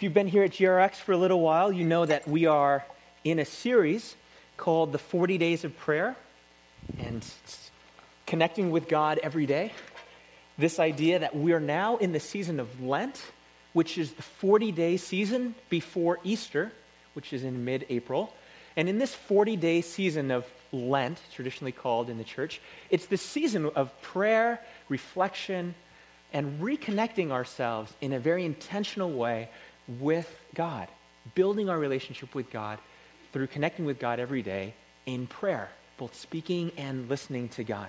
If you've been here at GRX for a little while, you know that we are in a series called the 40 Days of Prayer and connecting with God every day. This idea that we are now in the season of Lent, which is the 40 day season before Easter, which is in mid April. And in this 40 day season of Lent, traditionally called in the church, it's the season of prayer, reflection, and reconnecting ourselves in a very intentional way with God, building our relationship with God through connecting with God every day in prayer, both speaking and listening to God.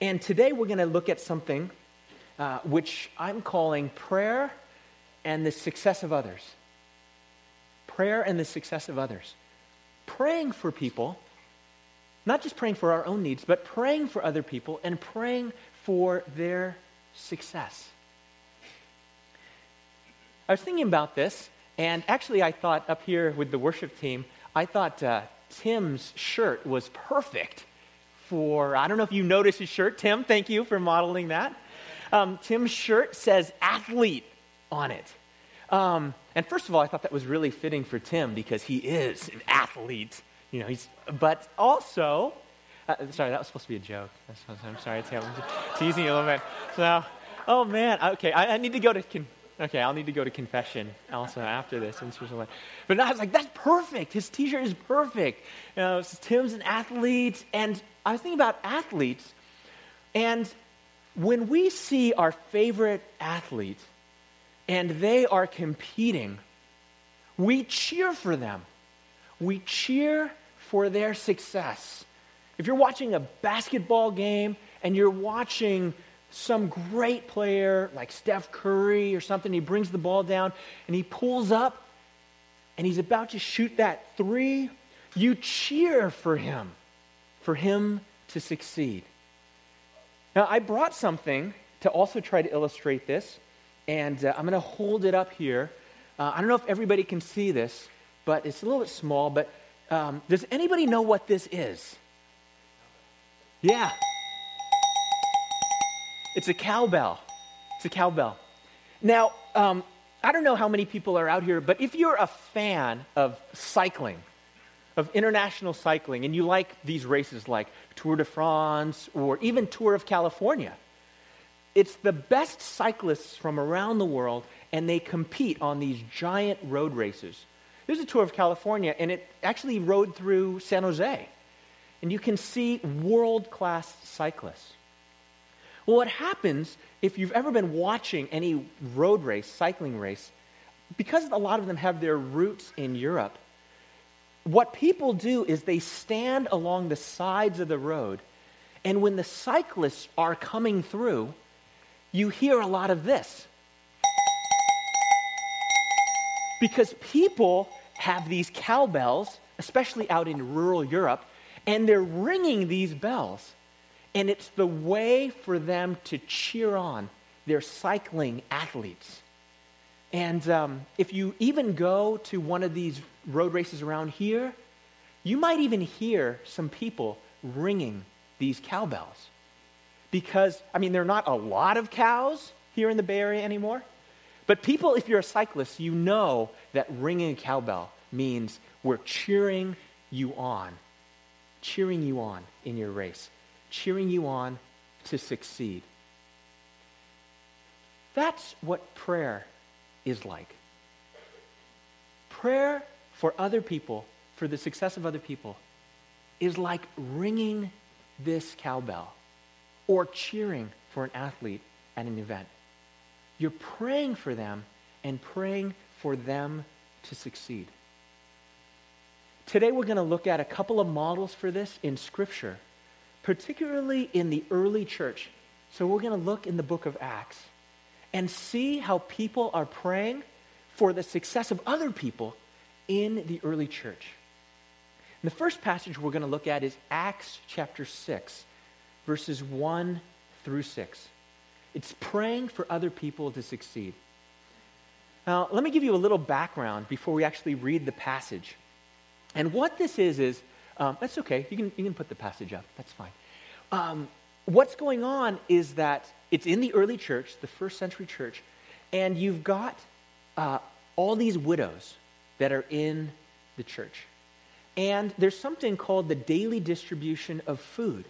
And today we're going to look at something uh, which I'm calling prayer and the success of others. Prayer and the success of others. Praying for people, not just praying for our own needs, but praying for other people and praying for their success. I was thinking about this, and actually, I thought up here with the worship team, I thought uh, Tim's shirt was perfect for, I don't know if you noticed his shirt. Tim, thank you for modeling that. Um, Tim's shirt says athlete on it. Um, and first of all, I thought that was really fitting for Tim because he is an athlete. You know, he's, but also, uh, sorry, that was supposed to be a joke. I'm sorry, Tim. I'm teasing you a little bit. So, oh man, okay, I, I need to go to. Con- Okay, I'll need to go to confession also after this. But I was like, that's perfect. His t shirt is perfect. You know, Tim's an athlete. And I was thinking about athletes. And when we see our favorite athlete and they are competing, we cheer for them. We cheer for their success. If you're watching a basketball game and you're watching some great player like Steph Curry or something, he brings the ball down and he pulls up and he's about to shoot that three, you cheer for him, for him to succeed. Now, I brought something to also try to illustrate this, and uh, I'm going to hold it up here. Uh, I don't know if everybody can see this, but it's a little bit small. But um, does anybody know what this is? Yeah. It's a cowbell. It's a cowbell. Now, um, I don't know how many people are out here, but if you're a fan of cycling, of international cycling, and you like these races like Tour de France or even Tour of California, it's the best cyclists from around the world, and they compete on these giant road races. There's a Tour of California, and it actually rode through San Jose. And you can see world class cyclists. Well, what happens if you've ever been watching any road race, cycling race, because a lot of them have their roots in Europe, what people do is they stand along the sides of the road, and when the cyclists are coming through, you hear a lot of this. Because people have these cowbells, especially out in rural Europe, and they're ringing these bells. And it's the way for them to cheer on their cycling athletes. And um, if you even go to one of these road races around here, you might even hear some people ringing these cowbells. Because, I mean, there are not a lot of cows here in the Bay Area anymore. But people, if you're a cyclist, you know that ringing a cowbell means we're cheering you on, cheering you on in your race cheering you on to succeed. That's what prayer is like. Prayer for other people, for the success of other people, is like ringing this cowbell or cheering for an athlete at an event. You're praying for them and praying for them to succeed. Today, we're going to look at a couple of models for this in Scripture particularly in the early church. So we're going to look in the book of Acts and see how people are praying for the success of other people in the early church. And the first passage we're going to look at is Acts chapter 6, verses 1 through 6. It's praying for other people to succeed. Now, let me give you a little background before we actually read the passage. And what this is, is um, that's okay. You can, you can put the passage up. That's fine. Um, what's going on is that it's in the early church, the first century church, and you've got uh, all these widows that are in the church. And there's something called the daily distribution of food.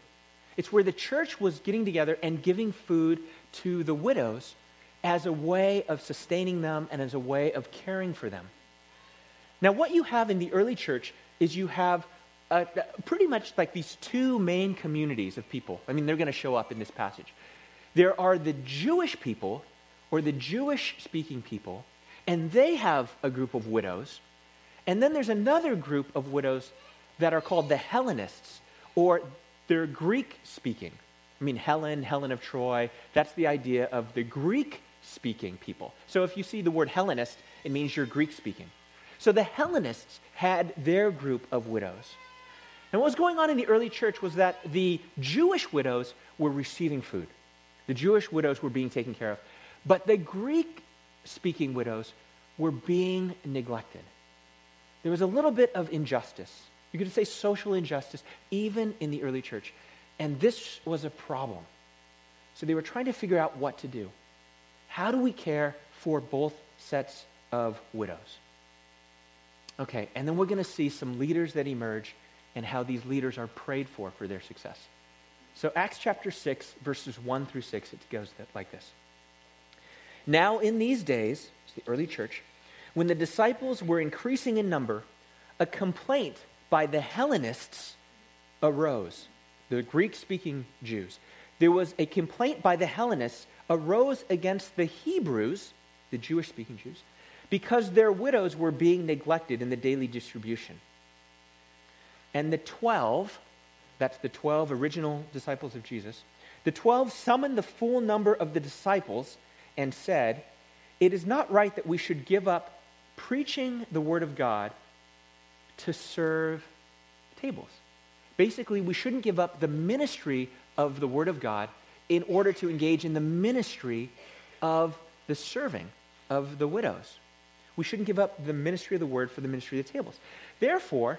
It's where the church was getting together and giving food to the widows as a way of sustaining them and as a way of caring for them. Now, what you have in the early church is you have uh, pretty much like these two main communities of people. I mean, they're going to show up in this passage. There are the Jewish people, or the Jewish speaking people, and they have a group of widows. And then there's another group of widows that are called the Hellenists, or they're Greek speaking. I mean, Helen, Helen of Troy, that's the idea of the Greek speaking people. So if you see the word Hellenist, it means you're Greek speaking. So the Hellenists had their group of widows. And what was going on in the early church was that the Jewish widows were receiving food. The Jewish widows were being taken care of. But the Greek speaking widows were being neglected. There was a little bit of injustice. You could say social injustice, even in the early church. And this was a problem. So they were trying to figure out what to do. How do we care for both sets of widows? Okay, and then we're going to see some leaders that emerge and how these leaders are prayed for for their success. So, Acts chapter 6, verses 1 through 6, it goes like this. Now, in these days, it's the early church, when the disciples were increasing in number, a complaint by the Hellenists arose, the Greek speaking Jews. There was a complaint by the Hellenists arose against the Hebrews, the Jewish speaking Jews, because their widows were being neglected in the daily distribution. And the 12, that's the 12 original disciples of Jesus, the 12 summoned the full number of the disciples and said, It is not right that we should give up preaching the word of God to serve tables. Basically, we shouldn't give up the ministry of the word of God in order to engage in the ministry of the serving of the widows. We shouldn't give up the ministry of the word for the ministry of the tables. Therefore,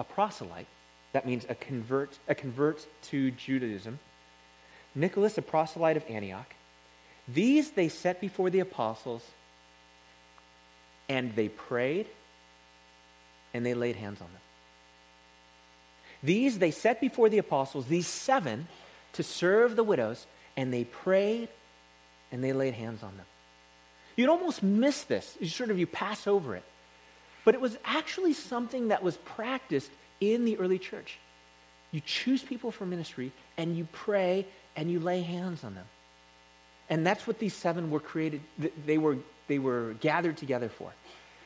a proselyte, that means a convert, a convert to Judaism. Nicholas, a proselyte of Antioch. These they set before the apostles, and they prayed, and they laid hands on them. These they set before the apostles, these seven, to serve the widows, and they prayed, and they laid hands on them. You'd almost miss this. You sort of you pass over it. But it was actually something that was practiced in the early church. You choose people for ministry and you pray and you lay hands on them. And that's what these seven were created, they were, they were gathered together for,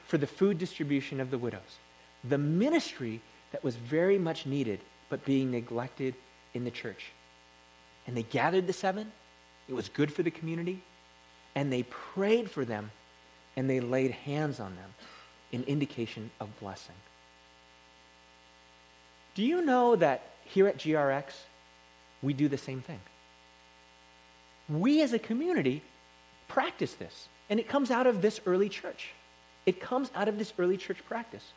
for the food distribution of the widows. The ministry that was very much needed, but being neglected in the church. And they gathered the seven. It was good for the community. And they prayed for them and they laid hands on them an indication of blessing. Do you know that here at GRX, we do the same thing? We as a community practice this, and it comes out of this early church. It comes out of this early church practice.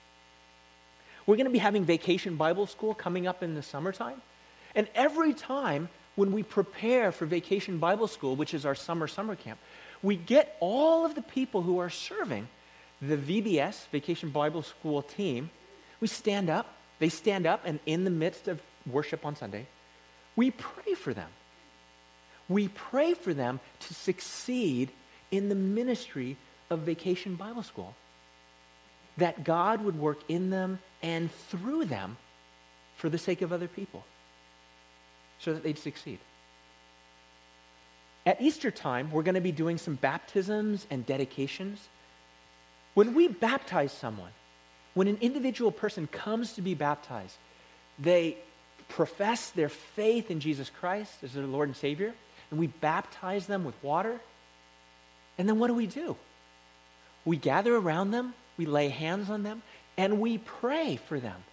We're going to be having vacation Bible school coming up in the summertime. And every time when we prepare for vacation Bible school, which is our summer summer camp, we get all of the people who are serving the VBS, Vacation Bible School team, we stand up. They stand up, and in the midst of worship on Sunday, we pray for them. We pray for them to succeed in the ministry of Vacation Bible School. That God would work in them and through them for the sake of other people so that they'd succeed. At Easter time, we're going to be doing some baptisms and dedications. When we baptize someone, when an individual person comes to be baptized, they profess their faith in Jesus Christ as their Lord and Savior, and we baptize them with water. And then what do we do? we gather around them, we lay hands on them, and we pray for them.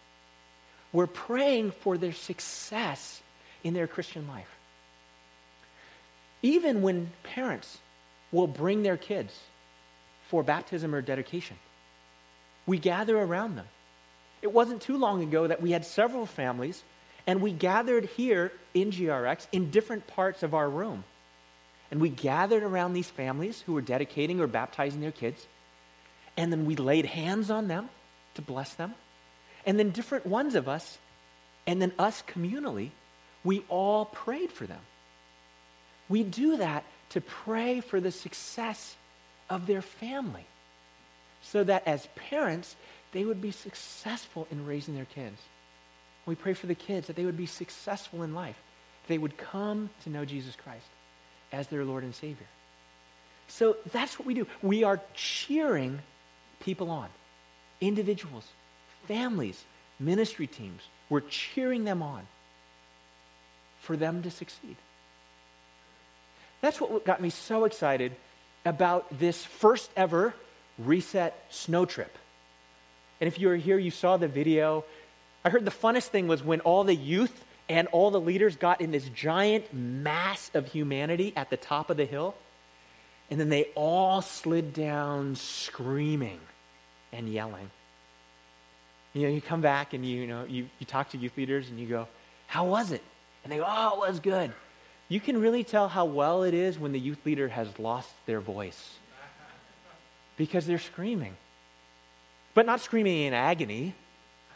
We're praying for their success in their Christian life. Even when parents will bring their kids for baptism or dedication, we gather around them. It wasn't too long ago that we had several families, and we gathered here in GRX in different parts of our room. And we gathered around these families who were dedicating or baptizing their kids, and then we laid hands on them to bless them. And then different ones of us, and then us communally, we all prayed for them. We do that to pray for the success of their family so that as parents, they would be successful in raising their kids. We pray for the kids that they would be successful in life. They would come to know Jesus Christ as their Lord and Savior. So that's what we do. We are cheering people on individuals, families, ministry teams. We're cheering them on for them to succeed. That's what got me so excited about this first ever Reset Snow Trip. And if you were here, you saw the video. I heard the funnest thing was when all the youth and all the leaders got in this giant mass of humanity at the top of the hill. And then they all slid down screaming and yelling. You know, you come back and you, you know, you, you talk to youth leaders and you go, How was it? And they go, Oh, it was good. You can really tell how well it is when the youth leader has lost their voice because they're screaming. But not screaming in agony.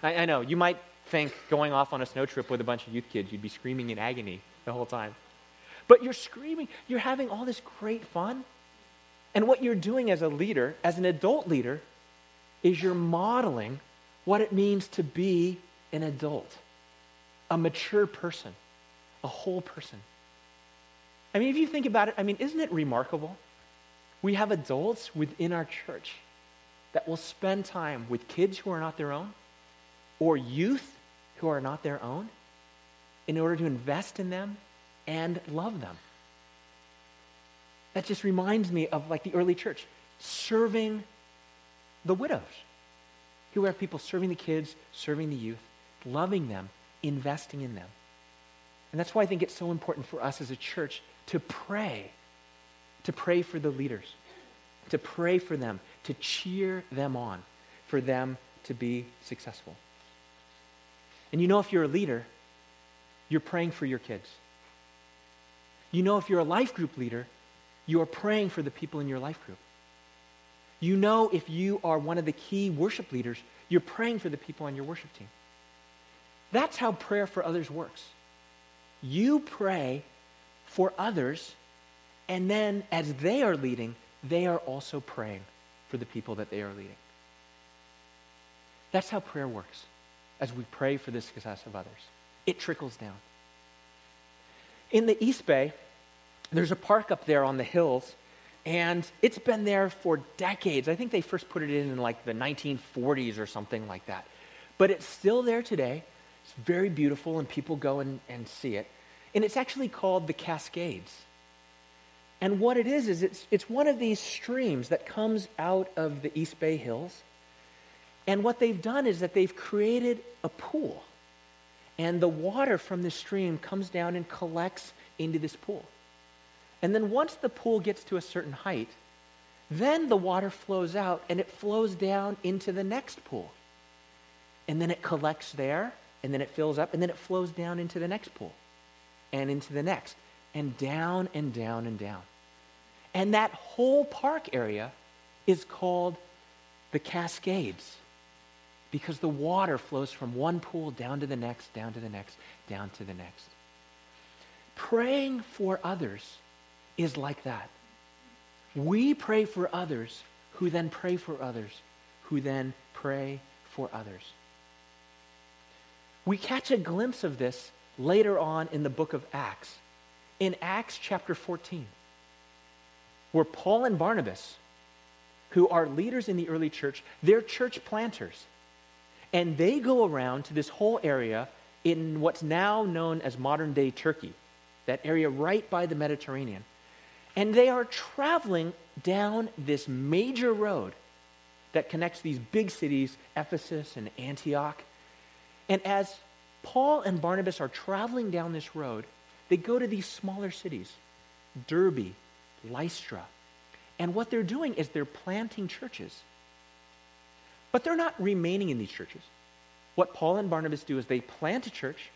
I, I know, you might think going off on a snow trip with a bunch of youth kids, you'd be screaming in agony the whole time. But you're screaming, you're having all this great fun. And what you're doing as a leader, as an adult leader, is you're modeling what it means to be an adult, a mature person, a whole person. I mean, if you think about it, I mean, isn't it remarkable? We have adults within our church that will spend time with kids who are not their own or youth who are not their own in order to invest in them and love them. That just reminds me of like the early church serving the widows. Here we have people serving the kids, serving the youth, loving them, investing in them. And that's why I think it's so important for us as a church to pray, to pray for the leaders, to pray for them, to cheer them on, for them to be successful. And you know, if you're a leader, you're praying for your kids. You know, if you're a life group leader, you are praying for the people in your life group. You know, if you are one of the key worship leaders, you're praying for the people on your worship team. That's how prayer for others works. You pray for others, and then as they are leading, they are also praying for the people that they are leading. That's how prayer works as we pray for the success of others. It trickles down. In the East Bay, there's a park up there on the hills, and it's been there for decades. I think they first put it in in like the 1940s or something like that. But it's still there today. It's very beautiful, and people go and, and see it. And it's actually called the Cascades. And what it is, is it's, it's one of these streams that comes out of the East Bay Hills and what they've done is that they've created a pool. And the water from the stream comes down and collects into this pool. And then once the pool gets to a certain height, then the water flows out and it flows down into the next pool. And then it collects there, and then it fills up, and then it flows down into the next pool, and into the next, and down and down and down. And that whole park area is called the Cascades because the water flows from one pool down to the next, down to the next, down to the next. Praying for others is like that. We pray for others who then pray for others, who then pray for others. We catch a glimpse of this later on in the book of Acts, in Acts chapter 14, where Paul and Barnabas, who are leaders in the early church, they're church planters. And they go around to this whole area in what's now known as modern day Turkey, that area right by the Mediterranean. And they are traveling down this major road that connects these big cities, Ephesus and Antioch. And as Paul and Barnabas are traveling down this road, they go to these smaller cities Derbe, Lystra. And what they're doing is they're planting churches. But they're not remaining in these churches. What Paul and Barnabas do is they plant a church,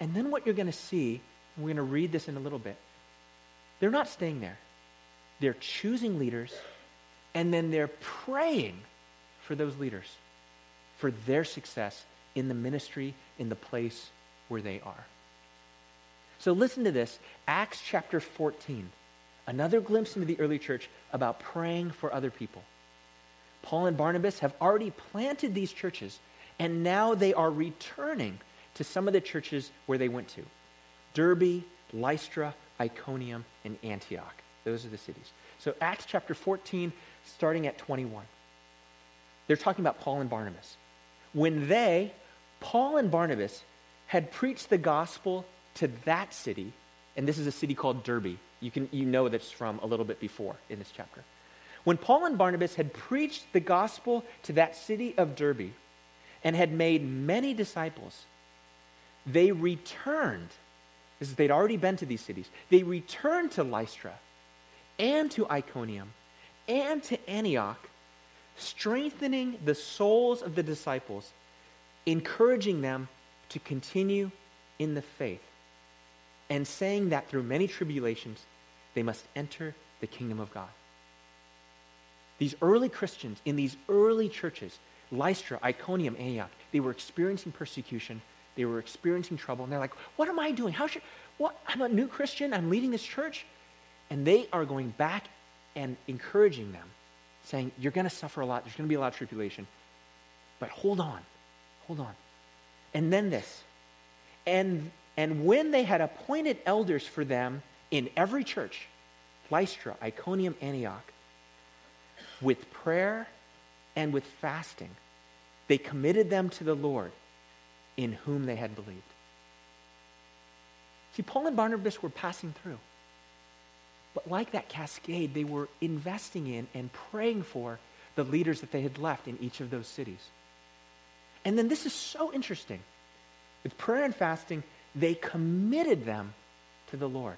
and then what you're going to see, we're going to read this in a little bit, they're not staying there. They're choosing leaders, and then they're praying for those leaders, for their success in the ministry, in the place where they are. So listen to this Acts chapter 14, another glimpse into the early church about praying for other people. Paul and Barnabas have already planted these churches, and now they are returning to some of the churches where they went to Derbe, Lystra, Iconium, and Antioch. Those are the cities. So, Acts chapter 14, starting at 21. They're talking about Paul and Barnabas. When they, Paul and Barnabas, had preached the gospel to that city, and this is a city called Derbe. You, can, you know that's from a little bit before in this chapter. When Paul and Barnabas had preached the gospel to that city of Derbe and had made many disciples, they returned. This is, they'd already been to these cities. They returned to Lystra and to Iconium and to Antioch, strengthening the souls of the disciples, encouraging them to continue in the faith, and saying that through many tribulations they must enter the kingdom of God. These early Christians in these early churches, Lystra, Iconium, Antioch, they were experiencing persecution. They were experiencing trouble. And they're like, what am I doing? How should, what? I'm a new Christian. I'm leading this church. And they are going back and encouraging them, saying, You're going to suffer a lot. There's going to be a lot of tribulation. But hold on. Hold on. And then this. And, and when they had appointed elders for them in every church, Lystra, Iconium, Antioch, with prayer and with fasting, they committed them to the Lord in whom they had believed. See, Paul and Barnabas were passing through. But like that cascade, they were investing in and praying for the leaders that they had left in each of those cities. And then this is so interesting. With prayer and fasting, they committed them to the Lord.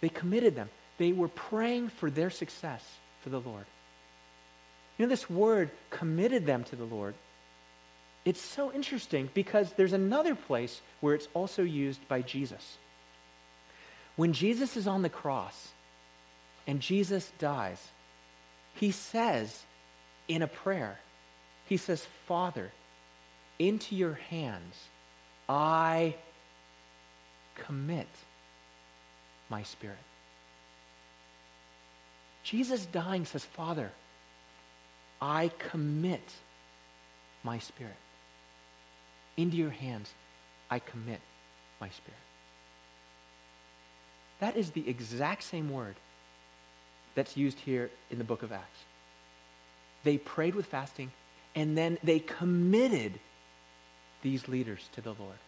They committed them. They were praying for their success for the Lord. You know, this word committed them to the Lord. It's so interesting because there's another place where it's also used by Jesus. When Jesus is on the cross and Jesus dies, he says in a prayer, he says, Father, into your hands I commit my spirit. Jesus dying says, Father, I commit my spirit. Into your hands I commit my spirit. That is the exact same word that's used here in the book of Acts. They prayed with fasting, and then they committed these leaders to the Lord.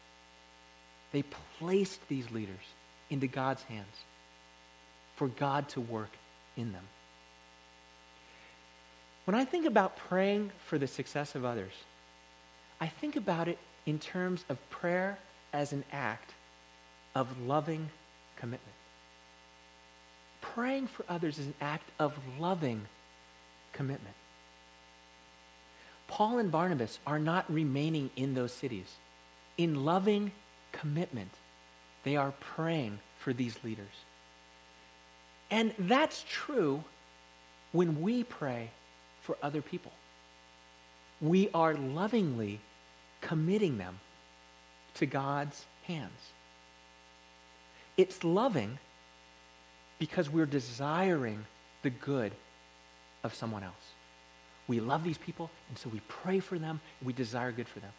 They placed these leaders into God's hands for God to work in them. When I think about praying for the success of others, I think about it in terms of prayer as an act of loving commitment praying for others is an act of loving commitment. Paul and Barnabas are not remaining in those cities. In loving commitment, they are praying for these leaders. And that's true when we pray for other people. We are lovingly committing them to God's hands. It's loving because we're desiring the good of someone else. We love these people, and so we pray for them, we desire good for them.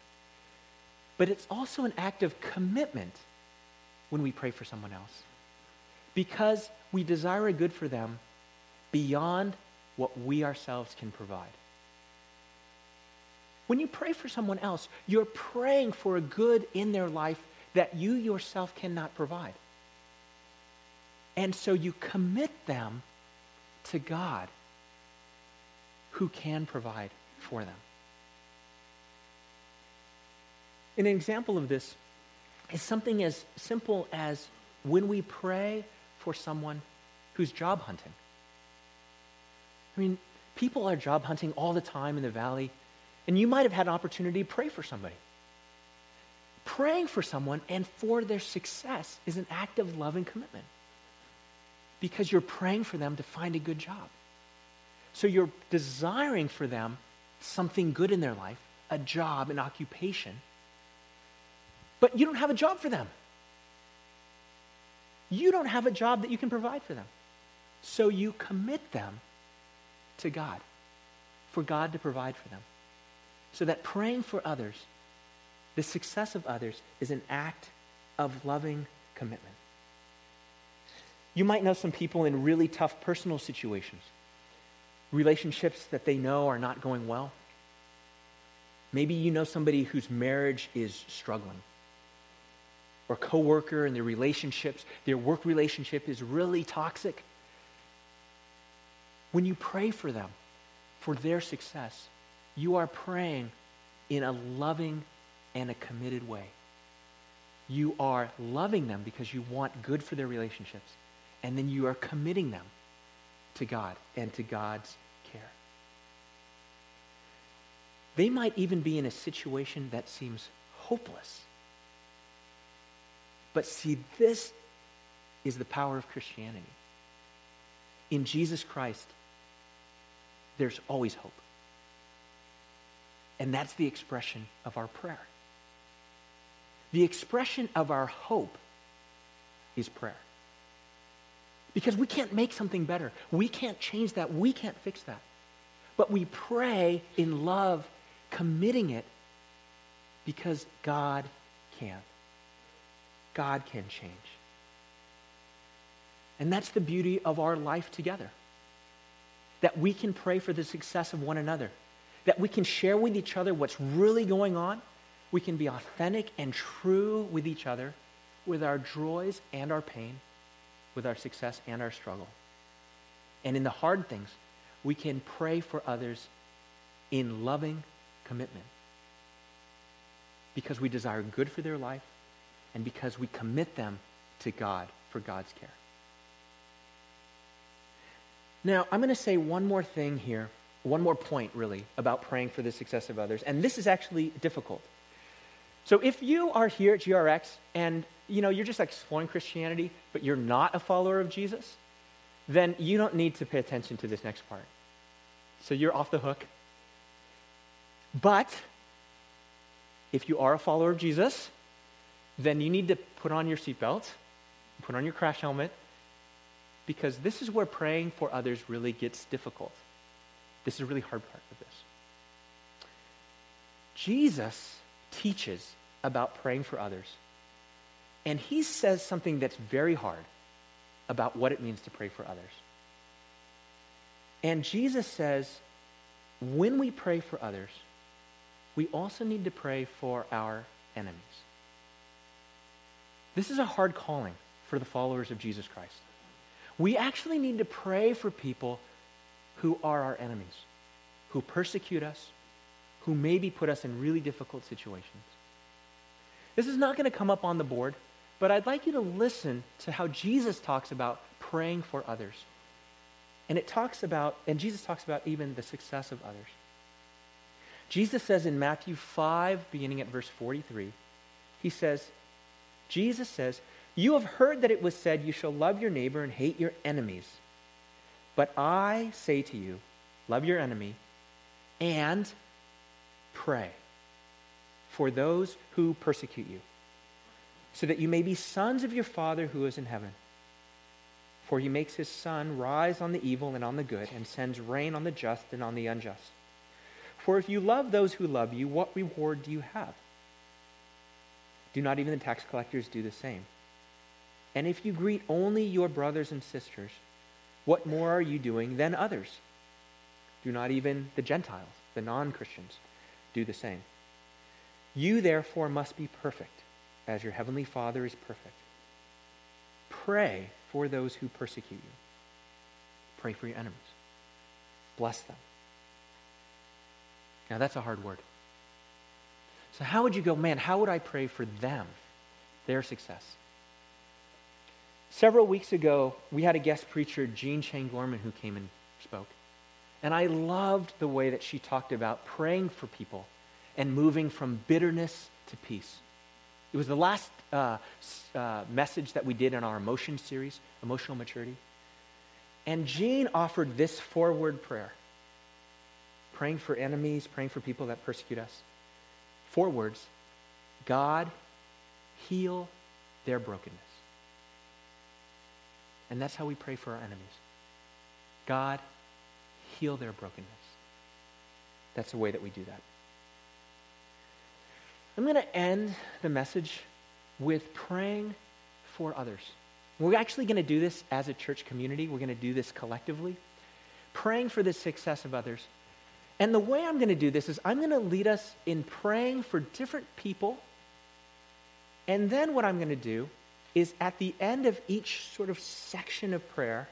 But it's also an act of commitment when we pray for someone else because we desire a good for them beyond what we ourselves can provide. When you pray for someone else, you're praying for a good in their life that you yourself cannot provide. And so you commit them to God. Who can provide for them. An example of this is something as simple as when we pray for someone who's job hunting. I mean, people are job hunting all the time in the valley, and you might have had an opportunity to pray for somebody. Praying for someone and for their success is an act of love and commitment because you're praying for them to find a good job. So you're desiring for them something good in their life, a job, an occupation, but you don't have a job for them. You don't have a job that you can provide for them. So you commit them to God, for God to provide for them. So that praying for others, the success of others, is an act of loving commitment. You might know some people in really tough personal situations, relationships that they know are not going well. Maybe you know somebody whose marriage is struggling, or coworker and their relationships, their work relationship is really toxic. When you pray for them, for their success, you are praying in a loving and a committed way. You are loving them because you want good for their relationships. And then you are committing them to God and to God's care. They might even be in a situation that seems hopeless. But see, this is the power of Christianity. In Jesus Christ, there's always hope. And that's the expression of our prayer. The expression of our hope is prayer. Because we can't make something better. We can't change that. We can't fix that. But we pray in love, committing it because God can. God can change. And that's the beauty of our life together that we can pray for the success of one another, that we can share with each other what's really going on. We can be authentic and true with each other, with our joys and our pain, with our success and our struggle. And in the hard things, we can pray for others in loving commitment because we desire good for their life and because we commit them to God for God's care. Now, I'm going to say one more thing here, one more point, really, about praying for the success of others. And this is actually difficult. So if you are here at GRX and you know you're just exploring Christianity, but you're not a follower of Jesus, then you don't need to pay attention to this next part. So you're off the hook. But if you are a follower of Jesus, then you need to put on your seatbelt, put on your crash helmet, because this is where praying for others really gets difficult. This is a really hard part of this. Jesus teaches about praying for others, and he says something that's very hard about what it means to pray for others. And Jesus says, when we pray for others, we also need to pray for our enemies. This is a hard calling for the followers of Jesus Christ. We actually need to pray for people who are our enemies, who persecute us, who maybe put us in really difficult situations. This is not going to come up on the board, but I'd like you to listen to how Jesus talks about praying for others. And it talks about, and Jesus talks about even the success of others. Jesus says in Matthew 5, beginning at verse 43, he says, Jesus says, You have heard that it was said, You shall love your neighbor and hate your enemies. But I say to you, Love your enemy and pray for those who persecute you, so that you may be sons of your Father who is in heaven. For he makes his sun rise on the evil and on the good, and sends rain on the just and on the unjust. For if you love those who love you, what reward do you have? Do not even the tax collectors do the same? And if you greet only your brothers and sisters, what more are you doing than others? Do not even the Gentiles, the non Christians, do the same? You therefore must be perfect, as your heavenly Father is perfect. Pray for those who persecute you. Pray for your enemies. Bless them. Now, that's a hard word. So, how would you go, man, how would I pray for them, their success? Several weeks ago, we had a guest preacher, Jean Chang Gorman, who came and spoke. And I loved the way that she talked about praying for people and moving from bitterness to peace. It was the last uh, uh, message that we did in our emotion series, Emotional Maturity. And Jean offered this forward prayer praying for enemies, praying for people that persecute us. Four words God, heal their brokenness. And that's how we pray for our enemies. God, heal their brokenness. That's the way that we do that. I'm going to end the message with praying for others. We're actually going to do this as a church community. We're going to do this collectively, praying for the success of others. And the way I'm going to do this is I'm going to lead us in praying for different people. And then what I'm going to do is at the end of each sort of section of prayer,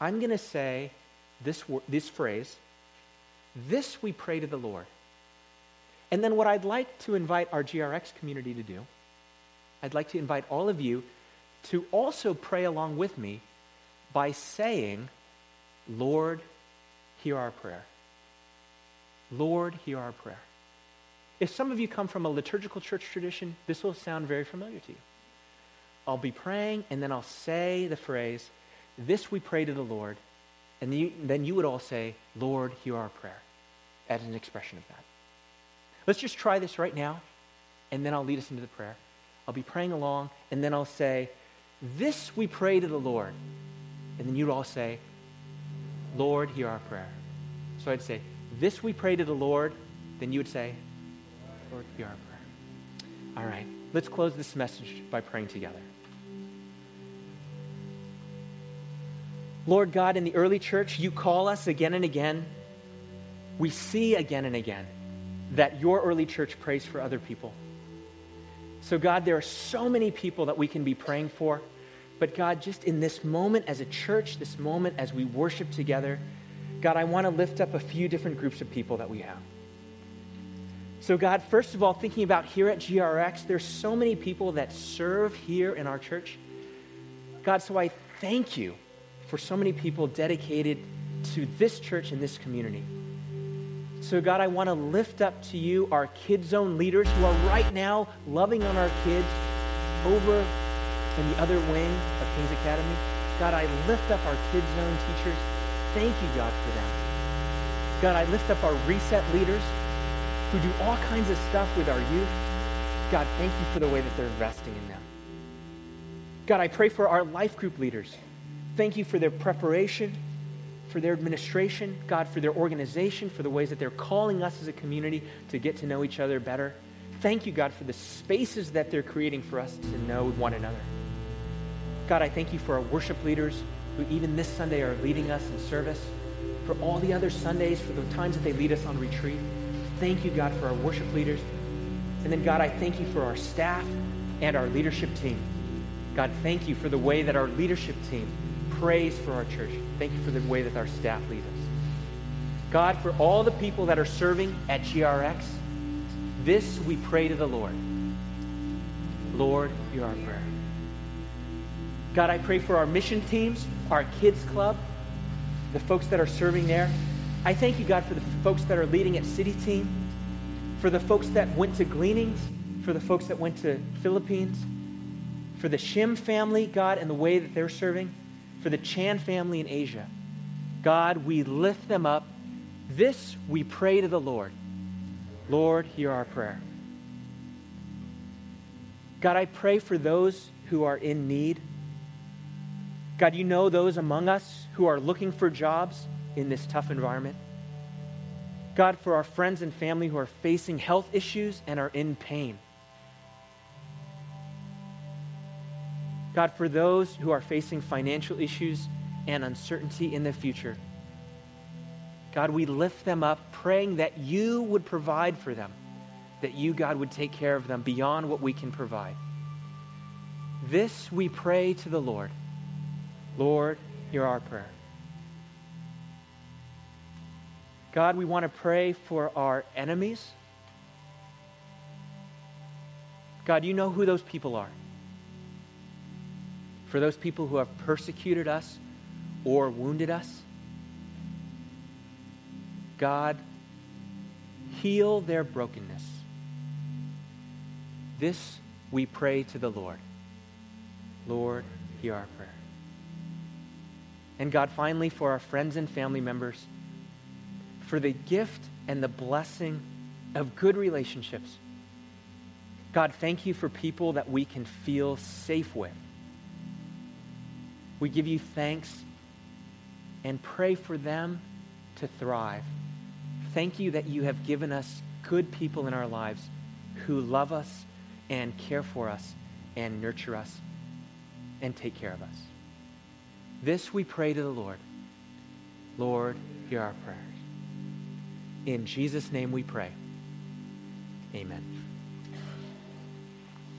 I'm going to say this, this phrase, This we pray to the Lord. And then what I'd like to invite our GRX community to do, I'd like to invite all of you to also pray along with me by saying, Lord, hear our prayer. Lord, hear our prayer. If some of you come from a liturgical church tradition, this will sound very familiar to you. I'll be praying, and then I'll say the phrase, This we pray to the Lord. And then you would all say, Lord, hear our prayer, as an expression of that. Let's just try this right now, and then I'll lead us into the prayer. I'll be praying along, and then I'll say, This we pray to the Lord. And then you'd all say, Lord, hear our prayer. So I'd say, This we pray to the Lord. Then you would say, Lord, hear our prayer. All right, let's close this message by praying together. Lord God, in the early church, you call us again and again. We see again and again that your early church prays for other people. So, God, there are so many people that we can be praying for. But, God, just in this moment as a church, this moment as we worship together, God, I want to lift up a few different groups of people that we have. So, God, first of all, thinking about here at GRX, there's so many people that serve here in our church. God, so I thank you for so many people dedicated to this church and this community. So, God, I want to lift up to you our Kids Zone leaders who are right now loving on our kids over in the other wing of King's Academy. God, I lift up our Kids Zone teachers. Thank you, God, for them. God, I lift up our reset leaders who do all kinds of stuff with our youth. God, thank you for the way that they're investing in them. God, I pray for our life group leaders. Thank you for their preparation for their administration, God, for their organization, for the ways that they're calling us as a community to get to know each other better. Thank you, God, for the spaces that they're creating for us to know one another. God, I thank you for our worship leaders who even this Sunday are leading us in service, for all the other Sundays, for the times that they lead us on retreat. Thank you, God, for our worship leaders. And then, God, I thank you for our staff and our leadership team. God, thank you for the way that our leadership team prays for our church. Thank you for the way that our staff leads us. God, for all the people that are serving at GRX, this we pray to the Lord. Lord, hear our prayer. God, I pray for our mission teams, our kids club, the folks that are serving there. I thank you, God, for the folks that are leading at City Team, for the folks that went to Gleanings, for the folks that went to Philippines, for the Shim family, God, and the way that they're serving for the Chan family in Asia. God, we lift them up. This we pray to the Lord. Lord, hear our prayer. God, I pray for those who are in need. God, you know those among us who are looking for jobs in this tough environment. God, for our friends and family who are facing health issues and are in pain. God, for those who are facing financial issues and uncertainty in the future, God, we lift them up, praying that you would provide for them, that you, God, would take care of them beyond what we can provide. This we pray to the Lord. Lord, hear our prayer. God, we want to pray for our enemies. God, you know who those people are. For those people who have persecuted us or wounded us, God, heal their brokenness. This we pray to the Lord. Lord, hear our prayer. And God, finally, for our friends and family members, for the gift and the blessing of good relationships. God, thank you for people that we can feel safe with. We give you thanks and pray for them to thrive. Thank you that you have given us good people in our lives who love us and care for us and nurture us and take care of us. This we pray to the Lord. Lord, hear our prayers. In Jesus' name we pray. Amen.